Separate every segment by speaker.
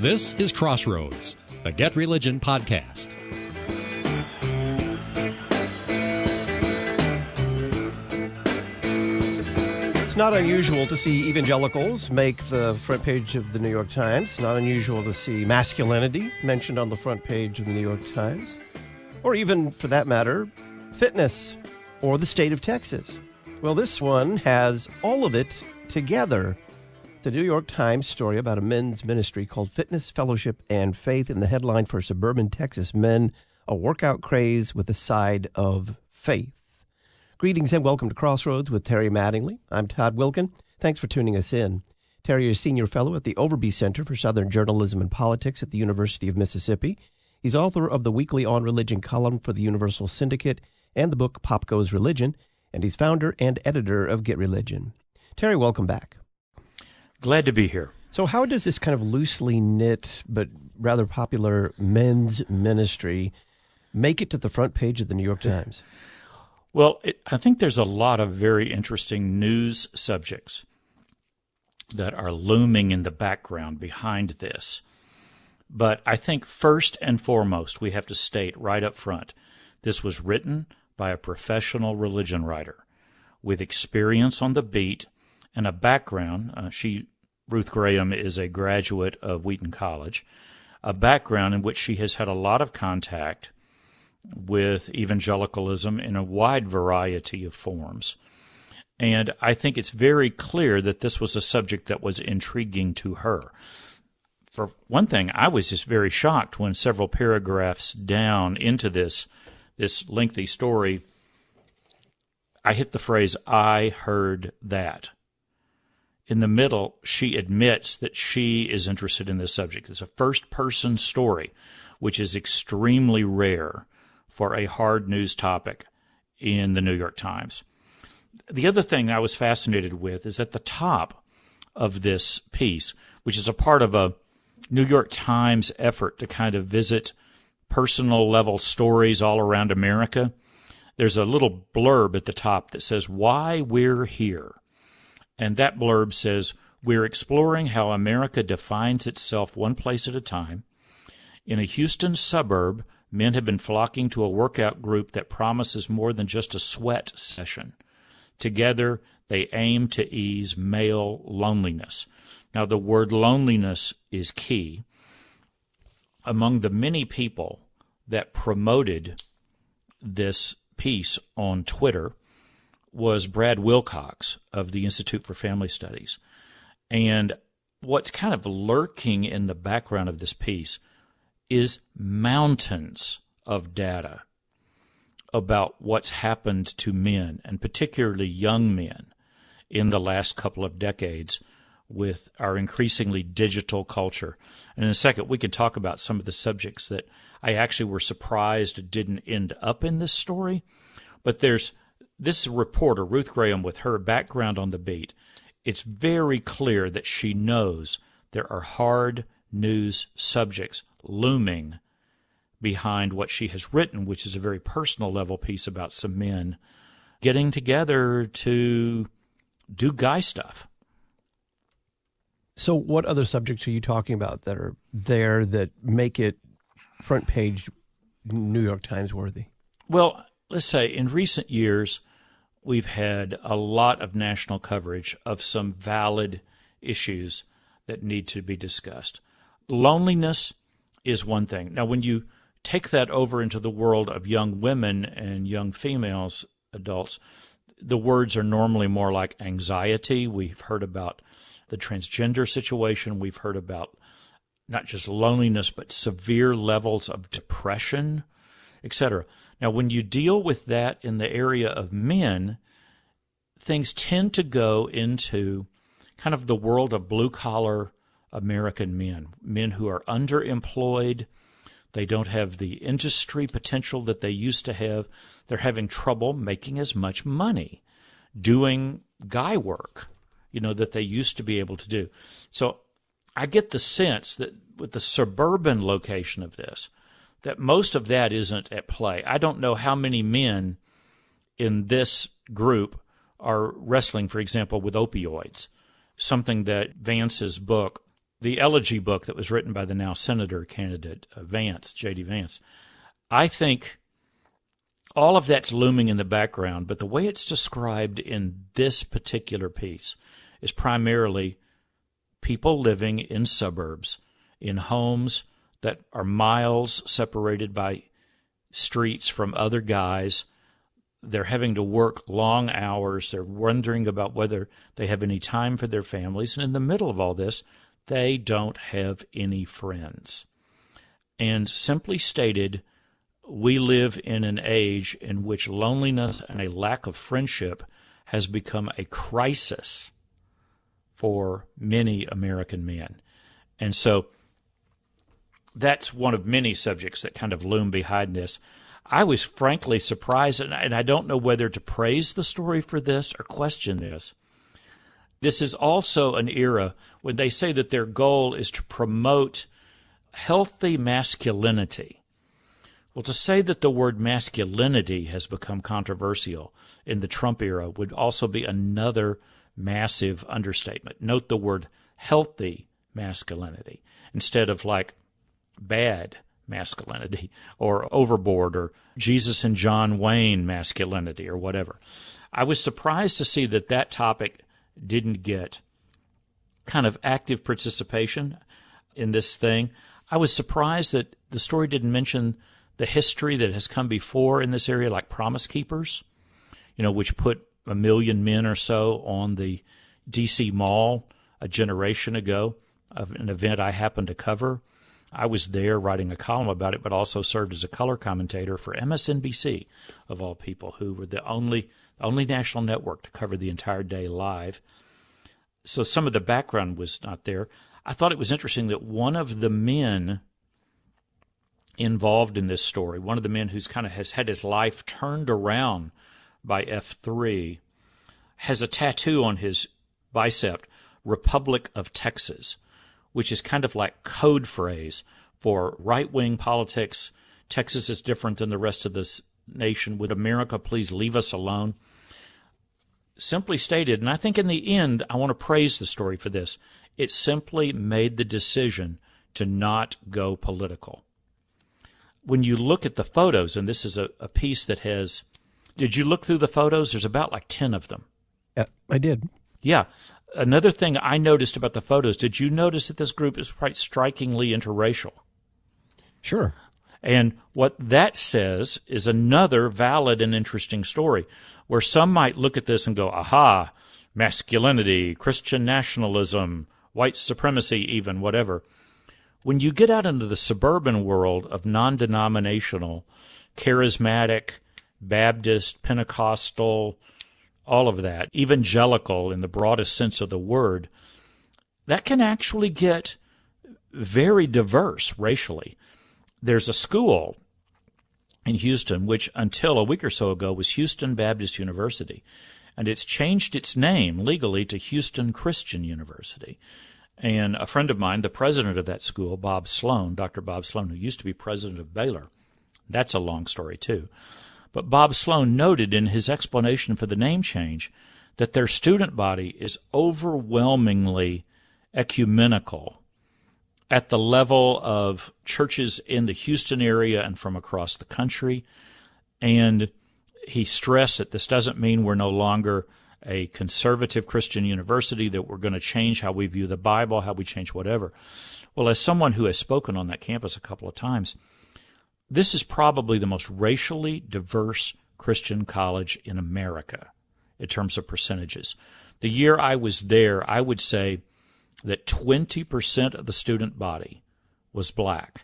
Speaker 1: This is Crossroads, the Get Religion podcast.
Speaker 2: It's not unusual to see evangelicals make the front page of the New York Times. It's not unusual to see masculinity mentioned on the front page of the New York Times. Or even, for that matter, fitness or the state of Texas. Well, this one has all of it together. It's a New York Times story about a men's ministry called Fitness, Fellowship, and Faith in the headline for suburban Texas men, a workout craze with a side of faith. Greetings and welcome to Crossroads with Terry Mattingly. I'm Todd Wilken. Thanks for tuning us in. Terry is Senior Fellow at the Overby Center for Southern Journalism and Politics at the University of Mississippi. He's author of the weekly On Religion column for the Universal Syndicate and the book Pop Goes Religion, and he's founder and editor of Get Religion. Terry, welcome back.
Speaker 3: Glad to be here.
Speaker 2: So, how does this kind of loosely knit but rather popular men's ministry make it to the front page of the New York Times?
Speaker 3: Well, it, I think there's a lot of very interesting news subjects that are looming in the background behind this. But I think first and foremost, we have to state right up front this was written by a professional religion writer with experience on the beat and a background. Uh, she, Ruth Graham, is a graduate of Wheaton College, a background in which she has had a lot of contact with evangelicalism in a wide variety of forms. And I think it's very clear that this was a subject that was intriguing to her. For one thing, I was just very shocked when several paragraphs down into this this lengthy story, I hit the phrase I heard that. In the middle, she admits that she is interested in this subject. It's a first person story, which is extremely rare for a hard news topic in the New York Times. The other thing I was fascinated with is at the top of this piece, which is a part of a New York Times effort to kind of visit personal level stories all around America. There's a little blurb at the top that says, Why We're Here. And that blurb says, We're exploring how America defines itself one place at a time. In a Houston suburb, men have been flocking to a workout group that promises more than just a sweat session. Together, they aim to ease male loneliness. Now, the word loneliness is key. Among the many people that promoted this piece on Twitter was Brad Wilcox of the Institute for Family Studies. And what's kind of lurking in the background of this piece is mountains of data about what's happened to men, and particularly young men, in the last couple of decades with our increasingly digital culture. And in a second, we can talk about some of the subjects that I actually were surprised didn't end up in this story. But there's this reporter, Ruth Graham, with her background on the beat. It's very clear that she knows there are hard news subjects looming behind what she has written, which is a very personal level piece about some men getting together to do guy stuff.
Speaker 2: So, what other subjects are you talking about that are there that make it front page New York Times worthy?
Speaker 3: Well, let's say in recent years, we've had a lot of national coverage of some valid issues that need to be discussed. Loneliness is one thing. Now, when you take that over into the world of young women and young females, adults, the words are normally more like anxiety. We've heard about the transgender situation. We've heard about not just loneliness, but severe levels of depression, etc. Now, when you deal with that in the area of men, things tend to go into kind of the world of blue collar American men, men who are underemployed. They don't have the industry potential that they used to have. They're having trouble making as much money doing guy work, you know, that they used to be able to do. So I get the sense that with the suburban location of this, that most of that isn't at play. I don't know how many men in this group are wrestling, for example, with opioids, something that Vance's book the elegy book that was written by the now senator candidate uh, Vance, J.D. Vance. I think all of that's looming in the background, but the way it's described in this particular piece is primarily people living in suburbs, in homes that are miles separated by streets from other guys. They're having to work long hours. They're wondering about whether they have any time for their families. And in the middle of all this, they don't have any friends. And simply stated, we live in an age in which loneliness and a lack of friendship has become a crisis for many American men. And so that's one of many subjects that kind of loom behind this. I was frankly surprised, and I don't know whether to praise the story for this or question this. This is also an era when they say that their goal is to promote healthy masculinity. Well, to say that the word masculinity has become controversial in the Trump era would also be another massive understatement. Note the word healthy masculinity instead of like bad masculinity or overboard or Jesus and John Wayne masculinity or whatever. I was surprised to see that that topic didn't get kind of active participation in this thing. I was surprised that the story didn't mention the history that has come before in this area, like Promise Keepers, you know, which put a million men or so on the DC Mall a generation ago of an event I happened to cover. I was there writing a column about it, but also served as a color commentator for MSNBC, of all people, who were the only only national network to cover the entire day live. So some of the background was not there. I thought it was interesting that one of the men involved in this story, one of the men who's kind of has had his life turned around by F3 has a tattoo on his bicep, Republic of Texas, which is kind of like code phrase for right wing politics. Texas is different than the rest of this nation. Would America please leave us alone? Simply stated, and I think in the end, I want to praise the story for this. It simply made the decision to not go political. When you look at the photos, and this is a, a piece that has did you look through the photos? There's about like 10 of them.
Speaker 2: Yeah, I did.
Speaker 3: Yeah. Another thing I noticed about the photos, did you notice that this group is quite strikingly interracial?
Speaker 2: Sure.
Speaker 3: And what that says is another valid and interesting story where some might look at this and go, aha, masculinity, Christian nationalism, white supremacy, even, whatever. When you get out into the suburban world of non denominational, charismatic, Baptist, Pentecostal, all of that, evangelical in the broadest sense of the word, that can actually get very diverse racially. There's a school in Houston, which until a week or so ago was Houston Baptist University, and it's changed its name legally to Houston Christian University. And a friend of mine, the president of that school, Bob Sloan, Dr. Bob Sloan, who used to be president of Baylor, that's a long story too. But Bob Sloan noted in his explanation for the name change that their student body is overwhelmingly ecumenical at the level of churches in the Houston area and from across the country. And he stressed that this doesn't mean we're no longer a conservative Christian university, that we're going to change how we view the Bible, how we change whatever. Well, as someone who has spoken on that campus a couple of times, this is probably the most racially diverse Christian college in America in terms of percentages. The year I was there, I would say that 20% of the student body was black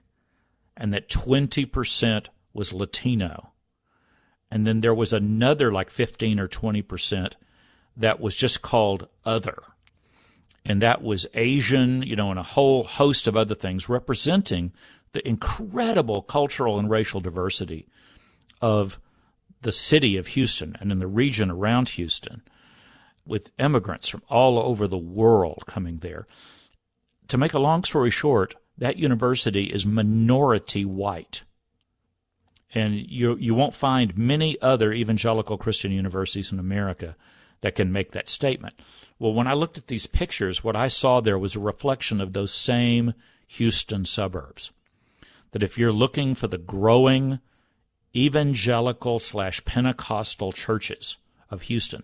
Speaker 3: and that 20% was Latino. And then there was another like 15 or 20% that was just called other. And that was Asian, you know, and a whole host of other things representing the incredible cultural and racial diversity of the city of Houston and in the region around Houston, with immigrants from all over the world coming there. To make a long story short, that university is minority white. And you, you won't find many other evangelical Christian universities in America that can make that statement. Well, when I looked at these pictures, what I saw there was a reflection of those same Houston suburbs. That if you're looking for the growing evangelical slash Pentecostal churches of Houston,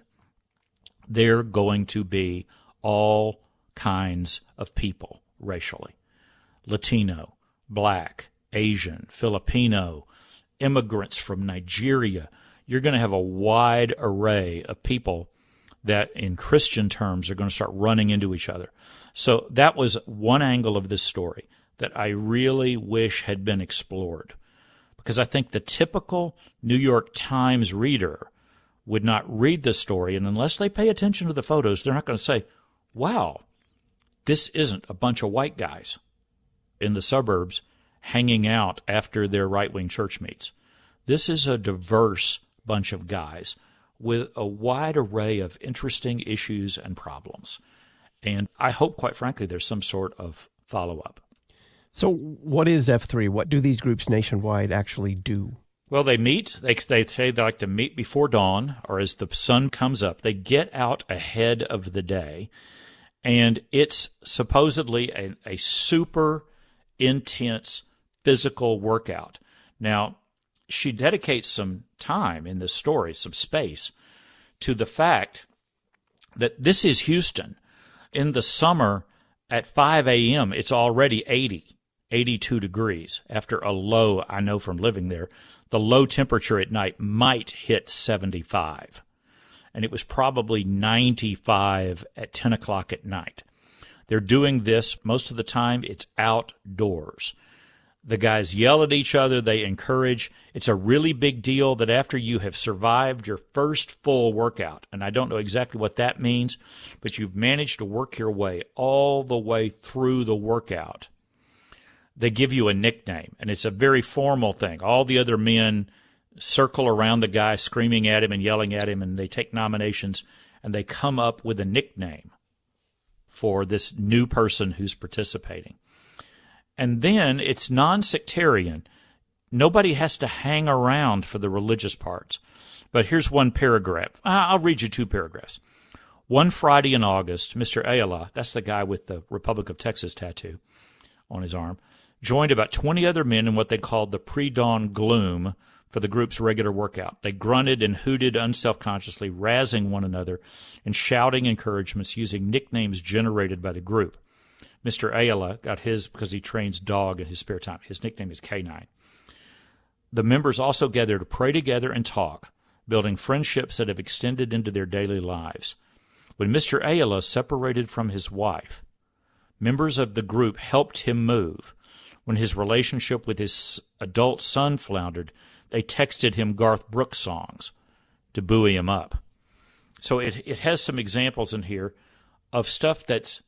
Speaker 3: they're going to be all kinds of people racially Latino, black, Asian, Filipino, immigrants from Nigeria. You're going to have a wide array of people that, in Christian terms, are going to start running into each other. So that was one angle of this story that I really wish had been explored. Because I think the typical New York Times reader would not read this story, and unless they pay attention to the photos, they're not going to say, wow, this isn't a bunch of white guys in the suburbs hanging out after their right wing church meets. This is a diverse bunch of guys with a wide array of interesting issues and problems. And I hope, quite frankly, there's some sort of follow up.
Speaker 2: So, what is F3? What do these groups nationwide actually do?
Speaker 3: Well, they meet. They, they say they like to meet before dawn or as the sun comes up. They get out ahead of the day. And it's supposedly a, a super intense physical workout. Now, she dedicates some time in this story, some space, to the fact that this is Houston. In the summer at 5 a.m., it's already 80, 82 degrees after a low, I know from living there, the low temperature at night might hit 75. And it was probably 95 at 10 o'clock at night. They're doing this most of the time, it's outdoors. The guys yell at each other, they encourage. It's a really big deal that after you have survived your first full workout, and I don't know exactly what that means, but you've managed to work your way all the way through the workout, they give you a nickname, and it's a very formal thing. All the other men circle around the guy, screaming at him and yelling at him, and they take nominations and they come up with a nickname for this new person who's participating. And then it's non sectarian. Nobody has to hang around for the religious parts. But here's one paragraph. I'll read you two paragraphs. One Friday in August, Mr. Ayala, that's the guy with the Republic of Texas tattoo on his arm, joined about 20 other men in what they called the pre dawn gloom for the group's regular workout. They grunted and hooted unselfconsciously, razzing one another and shouting encouragements using nicknames generated by the group. Mr. Ayala got his because he trains dog in his spare time. His nickname is K9. The members also gather to pray together and talk, building friendships that have extended into their daily lives. When Mr. Ayala separated from his wife, members of the group helped him move. When his relationship with his adult son floundered, they texted him Garth Brooks songs to buoy him up. So it, it has some examples in here of stuff that's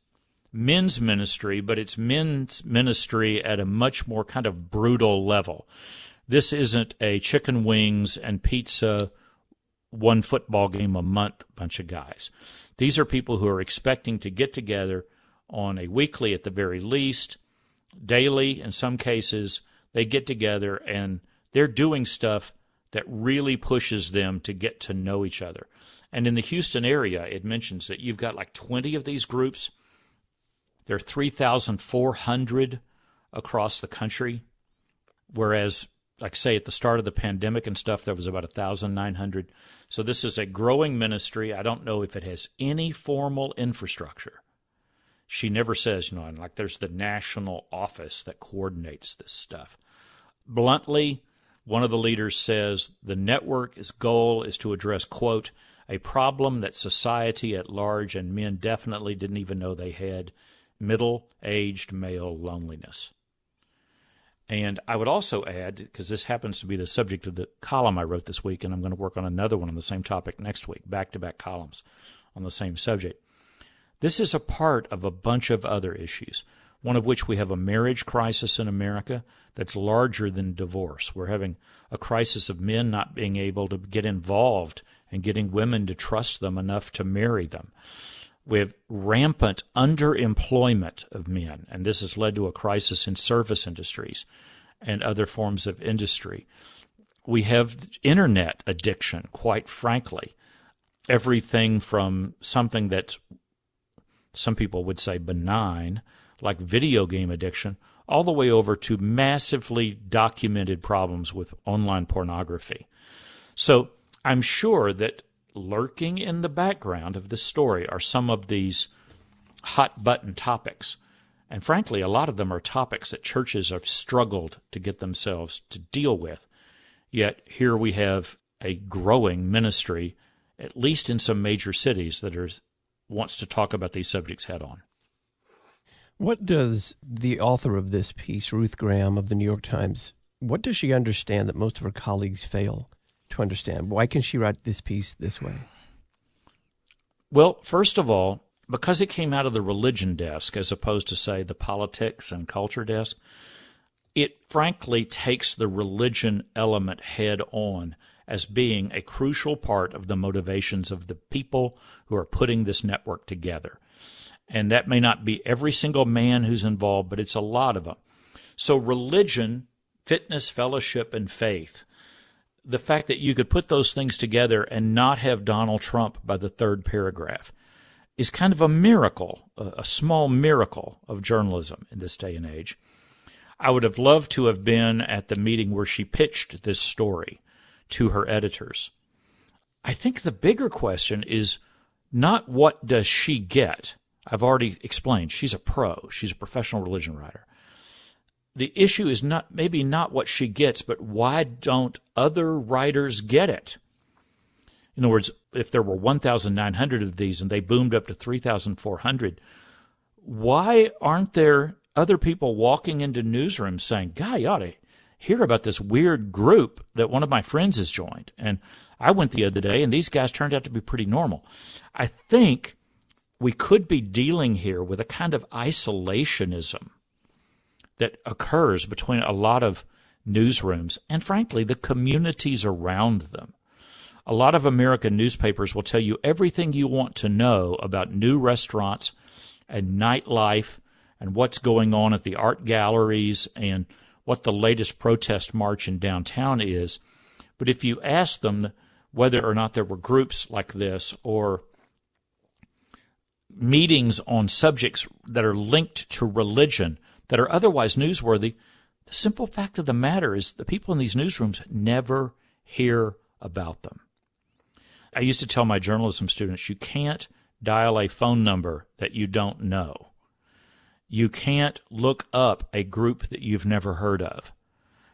Speaker 3: men's ministry, but it's men's ministry at a much more kind of brutal level. This isn't a chicken wings and pizza, one football game a month bunch of guys. These are people who are expecting to get together on a weekly at the very least, daily in some cases. They get together and they're doing stuff that really pushes them to get to know each other. And in the Houston area, it mentions that you've got like 20 of these groups there are 3,400 across the country, whereas, like say, at the start of the pandemic and stuff, there was about 1,900. So this is a growing ministry. I don't know if it has any formal infrastructure. She never says, you know, and like there's the national office that coordinates this stuff. Bluntly, one of the leaders says the network's goal is to address, quote, a problem that society at large and men definitely didn't even know they had middle aged male loneliness. And I would also add, because this happens to be the subject of the column I wrote this week, and I'm going to work on another one on the same topic next week, back to back columns on the same subject. This is a part of a bunch of other issues, one of which we have a marriage crisis in America that's larger than divorce. We're having a crisis of men not being able to get involved and getting women to trust them enough to marry them We have rampant underemployment of men, and this has led to a crisis in service industries and other forms of industry. We have internet addiction, quite frankly. everything from something that's some people would say benign, like video game addiction, all the way over to massively documented problems with online pornography. So I'm sure that lurking in the background of this story are some of these hot button topics. And frankly, a lot of them are topics that churches have struggled to get themselves to deal with. Yet here we have a growing ministry, at least in some major cities, that are, wants to talk about these subjects head on.
Speaker 2: What does the author of this piece, Ruth Graham of the New York Times, what does she understand that most of her colleagues fail to understand? Why can she write this piece this way?
Speaker 3: Well, first of all, because it came out of the religion desk as opposed to, say, the politics and culture desk, it frankly takes the religion element head on as being a crucial part of the motivations of the people who are putting this network together. And that may not be every single man who's involved, but it's a lot of them. So, religion, fitness, fellowship, and faith, the fact that you could put those things together and not have Donald Trump by the third paragraph is kind of a miracle, a small miracle of journalism in this day and age. I would have loved to have been at the meeting where she pitched this story to her editors. I think the bigger question is not what does she get? I've already explained she's a pro, she's a professional religion writer. The issue is not maybe not what she gets, but why don't other writers get it? In other words, if there were 1,900 of these and they boomed up to 3,400, why aren't there other people walking into newsrooms saying, "Guy, you ought to hear about this weird group that one of my friends has joined." And I went the other day, and these guys turned out to be pretty normal. I think we could be dealing here with a kind of isolationism that occurs between a lot of newsrooms and, frankly, the communities around them. A lot of American newspapers will tell you everything you want to know about new restaurants and nightlife and what's going on at the art galleries and what the latest protest march in downtown is. But if you ask them whether or not there were groups like this or meetings on subjects that are linked to religion that are otherwise newsworthy, the simple fact of the matter is the people in these newsrooms never hear about them. I used to tell my journalism students you can't dial a phone number that you don't know. You can't look up a group that you've never heard of.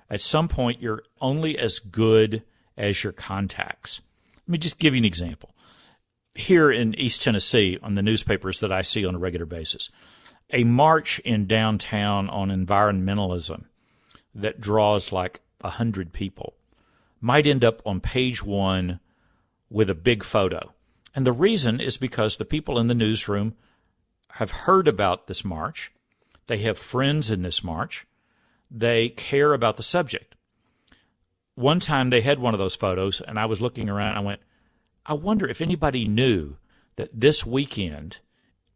Speaker 3: At some point, you're only as good as your contacts. Let me just give you an example here in East Tennessee on the newspapers that I see on a regular basis. A march in downtown on environmentalism that draws like a hundred people might end up on page one with a big photo. And the reason is because the people in the newsroom have heard about this march. They have friends in this march. They care about the subject. One time they had one of those photos, and I was looking around. I went, I wonder if anybody knew that this weekend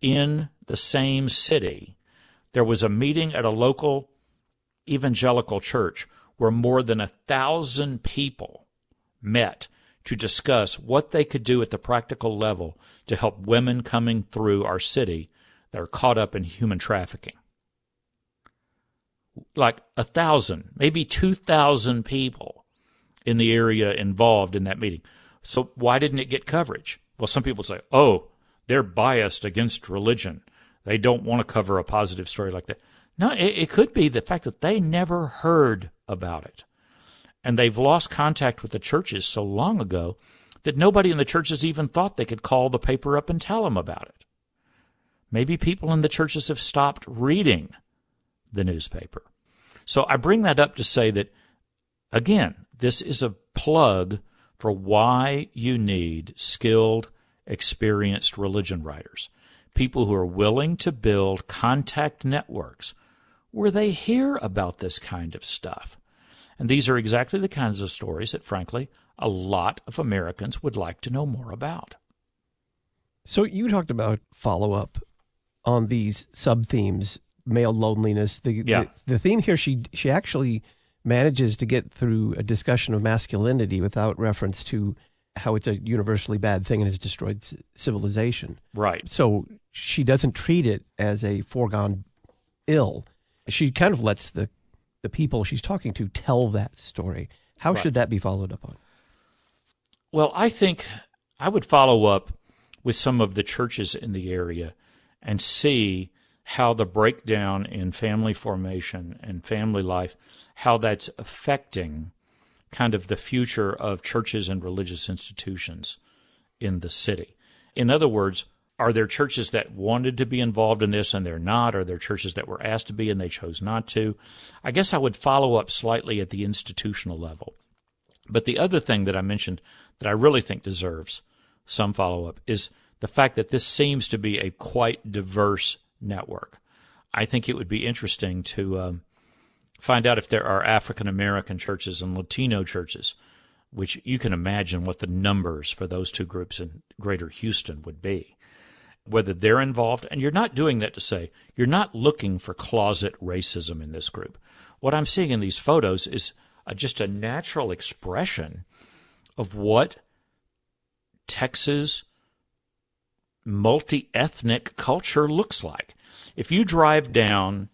Speaker 3: in the same city there was a meeting at a local evangelical church where more than a thousand people met to discuss what they could do at the practical level to help women coming through our city that are caught up in human trafficking. Like a thousand, maybe 2,000 people in the area involved in that meeting. So why didn't it get coverage? Well, some people say, oh, they're biased against religion. They don't want to cover a positive story like that. No, it, it could be the fact that they never heard about it. And they've lost contact with the churches so long ago that nobody in the churches even thought they could call the paper up and tell them about it. Maybe people in the churches have stopped reading the newspaper. So I bring that up to say that, again, this is a plug for why you need skilled, experienced religion writers, people who are willing to build contact networks where they hear about this kind of stuff. And these are exactly the kinds of stories that, frankly, a lot of Americans would like to know more about.
Speaker 2: So you talked about follow up on these sub themes, male loneliness. The,
Speaker 3: yeah.
Speaker 2: the, the theme here, she she actually manages to get through a discussion of masculinity without reference to how it's a universally bad thing and has destroyed civilization.
Speaker 3: Right.
Speaker 2: So she doesn't treat it as a foregone ill. She kind of lets the the people she's talking to tell that story. How right. should that be followed up on?
Speaker 3: Well, I think I would follow up with some of the churches in the area and see how the breakdown in family formation and family life, how that's affecting kind of the future of churches and religious institutions in the city. In other words, are there churches that wanted to be involved in this and they're not? Are there churches that were asked to be and they chose not to? I guess I would follow up slightly at the institutional level. But the other thing that I mentioned that I really think deserves some follow up is the fact that this seems to be a quite diverse network. I think it would be interesting to um, find out if there are African American churches and Latino churches, which you can imagine what the numbers for those two groups in greater Houston would be. Whether they're involved, and you're not doing that to say you're not looking for closet racism in this group. What I'm seeing in these photos is a, just a natural expression of what Texas multi ethnic culture looks like. If you drive down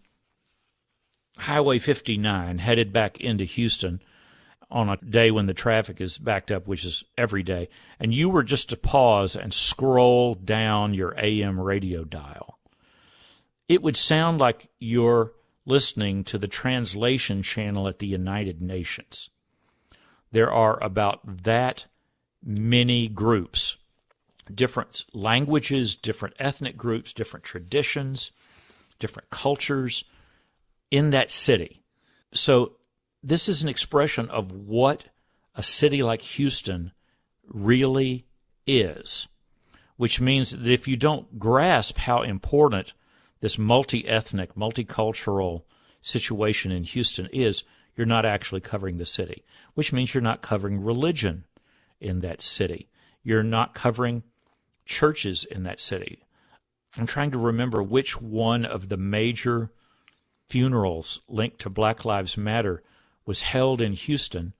Speaker 3: Highway 59 headed back into Houston on a day when the traffic is backed up, which is every day, and you were just to pause and scroll down your AM radio dial, it would sound like you're listening to the translation channel at the United Nations. There are about that many groups, different languages, different ethnic groups, different traditions, different cultures in that city. So this is an expression of what a city like Houston really is, which means that if you don't grasp how important this multi ethnic, multicultural situation in Houston is, you're not actually covering the city, which means you're not covering religion in that city. You're not covering churches in that city. I'm trying to remember which one of the major funerals linked to Black Lives Matter was held in Houston,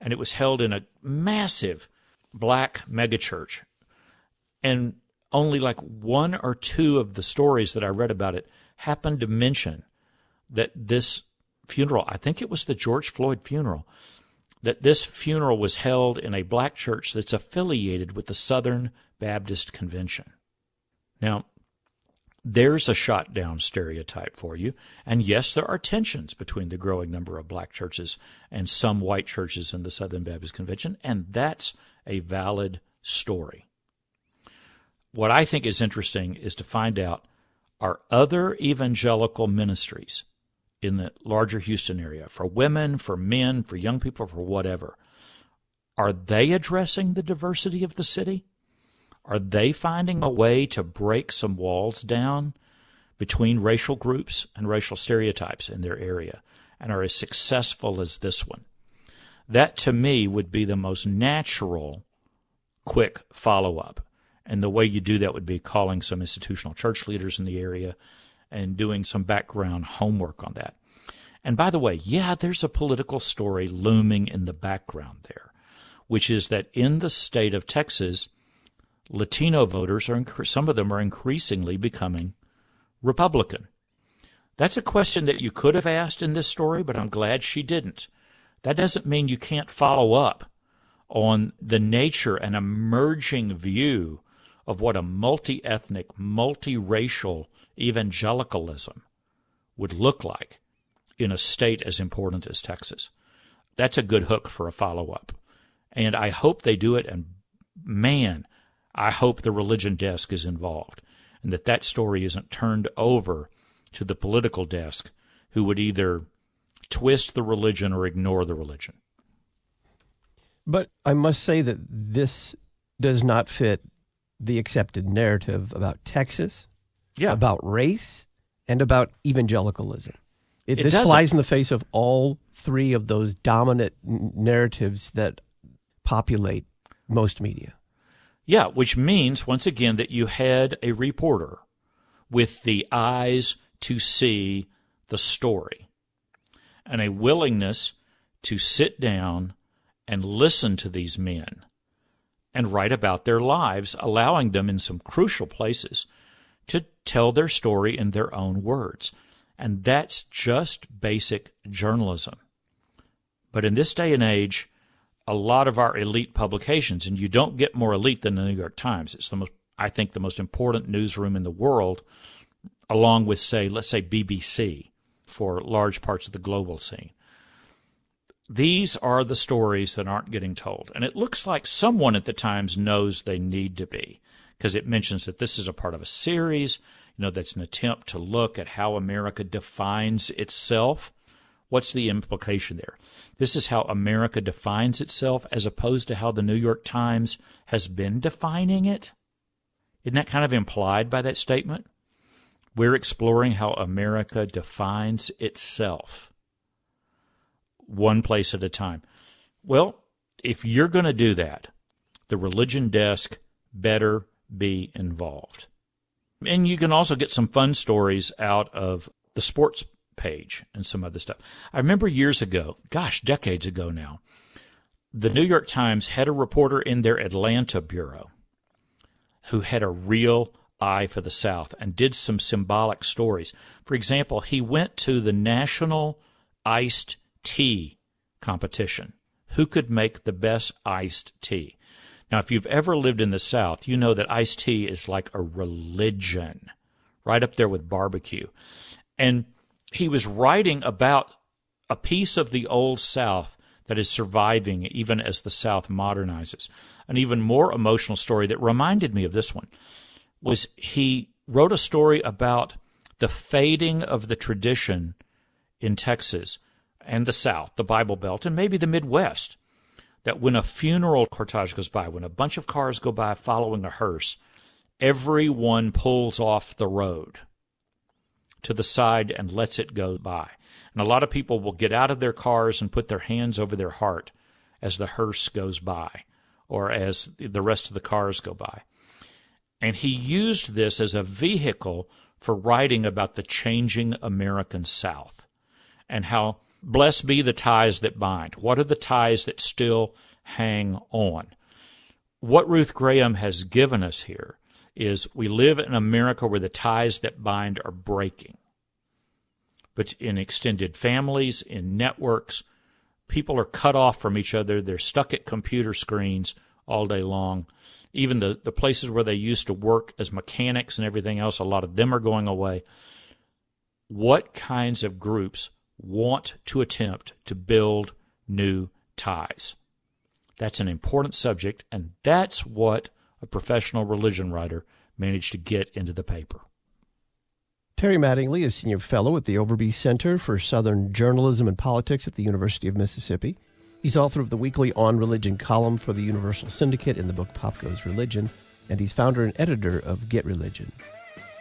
Speaker 3: and it was held in a massive black megachurch. And only like one or two of the stories that I read about it happened to mention that this funeral, I think it was the George Floyd funeral, that this funeral was held in a black church that's affiliated with the Southern Baptist Convention. Now, there's a shot down stereotype for you. And yes, there are tensions between the growing number of black churches and some white churches in the Southern Baptist Convention, and that's a valid story. What I think is interesting is to find out are other evangelical ministries in the larger Houston area for women, for men, for young people, for whatever. Are they addressing the diversity of the city? Are they finding a way to break some walls down between racial groups and racial stereotypes in their area and are as successful as this one? That to me would be the most natural, quick follow up. And the way you do that would be calling some institutional church leaders in the area and doing some background homework on that. And by the way, yeah, there's a political story looming in the background there, which is that in the state of Texas, Latino voters are some of them are increasingly becoming Republican. That's a question that you could have asked in this story, but I'm glad she didn't. That doesn't mean you can't follow up on the nature and emerging view of what a multi ethnic, multiracial evangelicalism would look like in a state as important as Texas. That's a good hook for a follow up. And I hope they do it. And man, I hope the religion desk is involved and that that story isn't turned over to the political desk who would either twist the religion or ignore the religion.
Speaker 2: But I must say that this does not fit the accepted narrative about Texas,
Speaker 3: yeah.
Speaker 2: about race, and about evangelicalism. It,
Speaker 3: it
Speaker 2: this
Speaker 3: doesn't.
Speaker 2: flies in the face of all three of those dominant narratives that populate most media.
Speaker 3: Yeah, which means, once again, that you had a reporter with the eyes to see the story and a willingness to sit down and listen to these men and write about their lives, allowing them in some crucial places to tell their story in their own words. And that's just basic journalism. But in this day and age, a lot of our elite publications, and you don't get more elite than the New York Times. It's the most, I think, the most important newsroom in the world, along with, say, let's say BBC for large parts of the global scene. These are the stories that aren't getting told. And it looks like someone at the Times knows they need to be because it mentions that this is a part of a series, you know, that's an attempt to look at how America defines itself. What's the implication there? This is how America defines itself as opposed to how the New York Times has been defining it. Isn't that kind of implied by that statement? We're exploring how America defines itself one place at a time. Well, if you're going to do that, the religion desk better be involved. And you can also get some fun stories out of the sports page and some other stuff. I remember years ago, gosh, decades ago now, the New York Times had a reporter in their Atlanta bureau who had a real eye for the South and did some symbolic stories. For example, he went to the National Iced Tea competition. Who could make the best iced tea? Now, if you've ever lived in the South, you know that iced tea is like a religion, right up there with barbecue. And he was writing about a piece of the old South that is surviving even as the South modernizes. An even more emotional story that reminded me of this one was he wrote a story about the fading of the tradition in Texas and the South, the Bible Belt, and maybe the Midwest. That when a funeral cortege goes by, when a bunch of cars go by following a hearse, everyone pulls off the road to the side and lets it go by. And a lot of people will get out of their cars and put their hands over their heart as the hearse goes by or as the rest of the cars go by. And he used this as a vehicle for writing about the changing American South and how blessed be the ties that bind. What are the ties that still hang on? What Ruth Graham has given us here is we live in America where the ties that bind are breaking. But in extended families, in networks, people are cut off from each other. They're stuck at computer screens all day long. Even the, the places where they used to work as mechanics and everything else, a lot of them are going away. What kinds of groups want to attempt to build new ties? That's an important subject, and that's what a professional religion writer managed to get into the paper.
Speaker 2: Terry Mattingly is Senior Fellow at the Overby Center for Southern Journalism and Politics at the University of Mississippi. He's author of the weekly On Religion column for the Universal Syndicate in the book Pop Goes Religion, and he's founder and editor of Get Religion.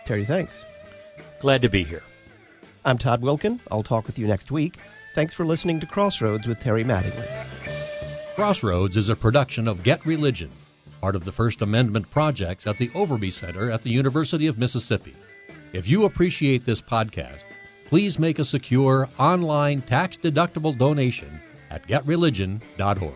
Speaker 2: Terry, thanks.
Speaker 3: Glad to be here.
Speaker 2: I'm Todd Wilken. I'll talk with you next week. Thanks for listening to Crossroads with Terry Mattingly.
Speaker 1: Crossroads is a production of Get Religion, part of the First Amendment projects at the Overby Center at the University of Mississippi. If you appreciate this podcast, please make a secure online tax deductible donation at getreligion.org.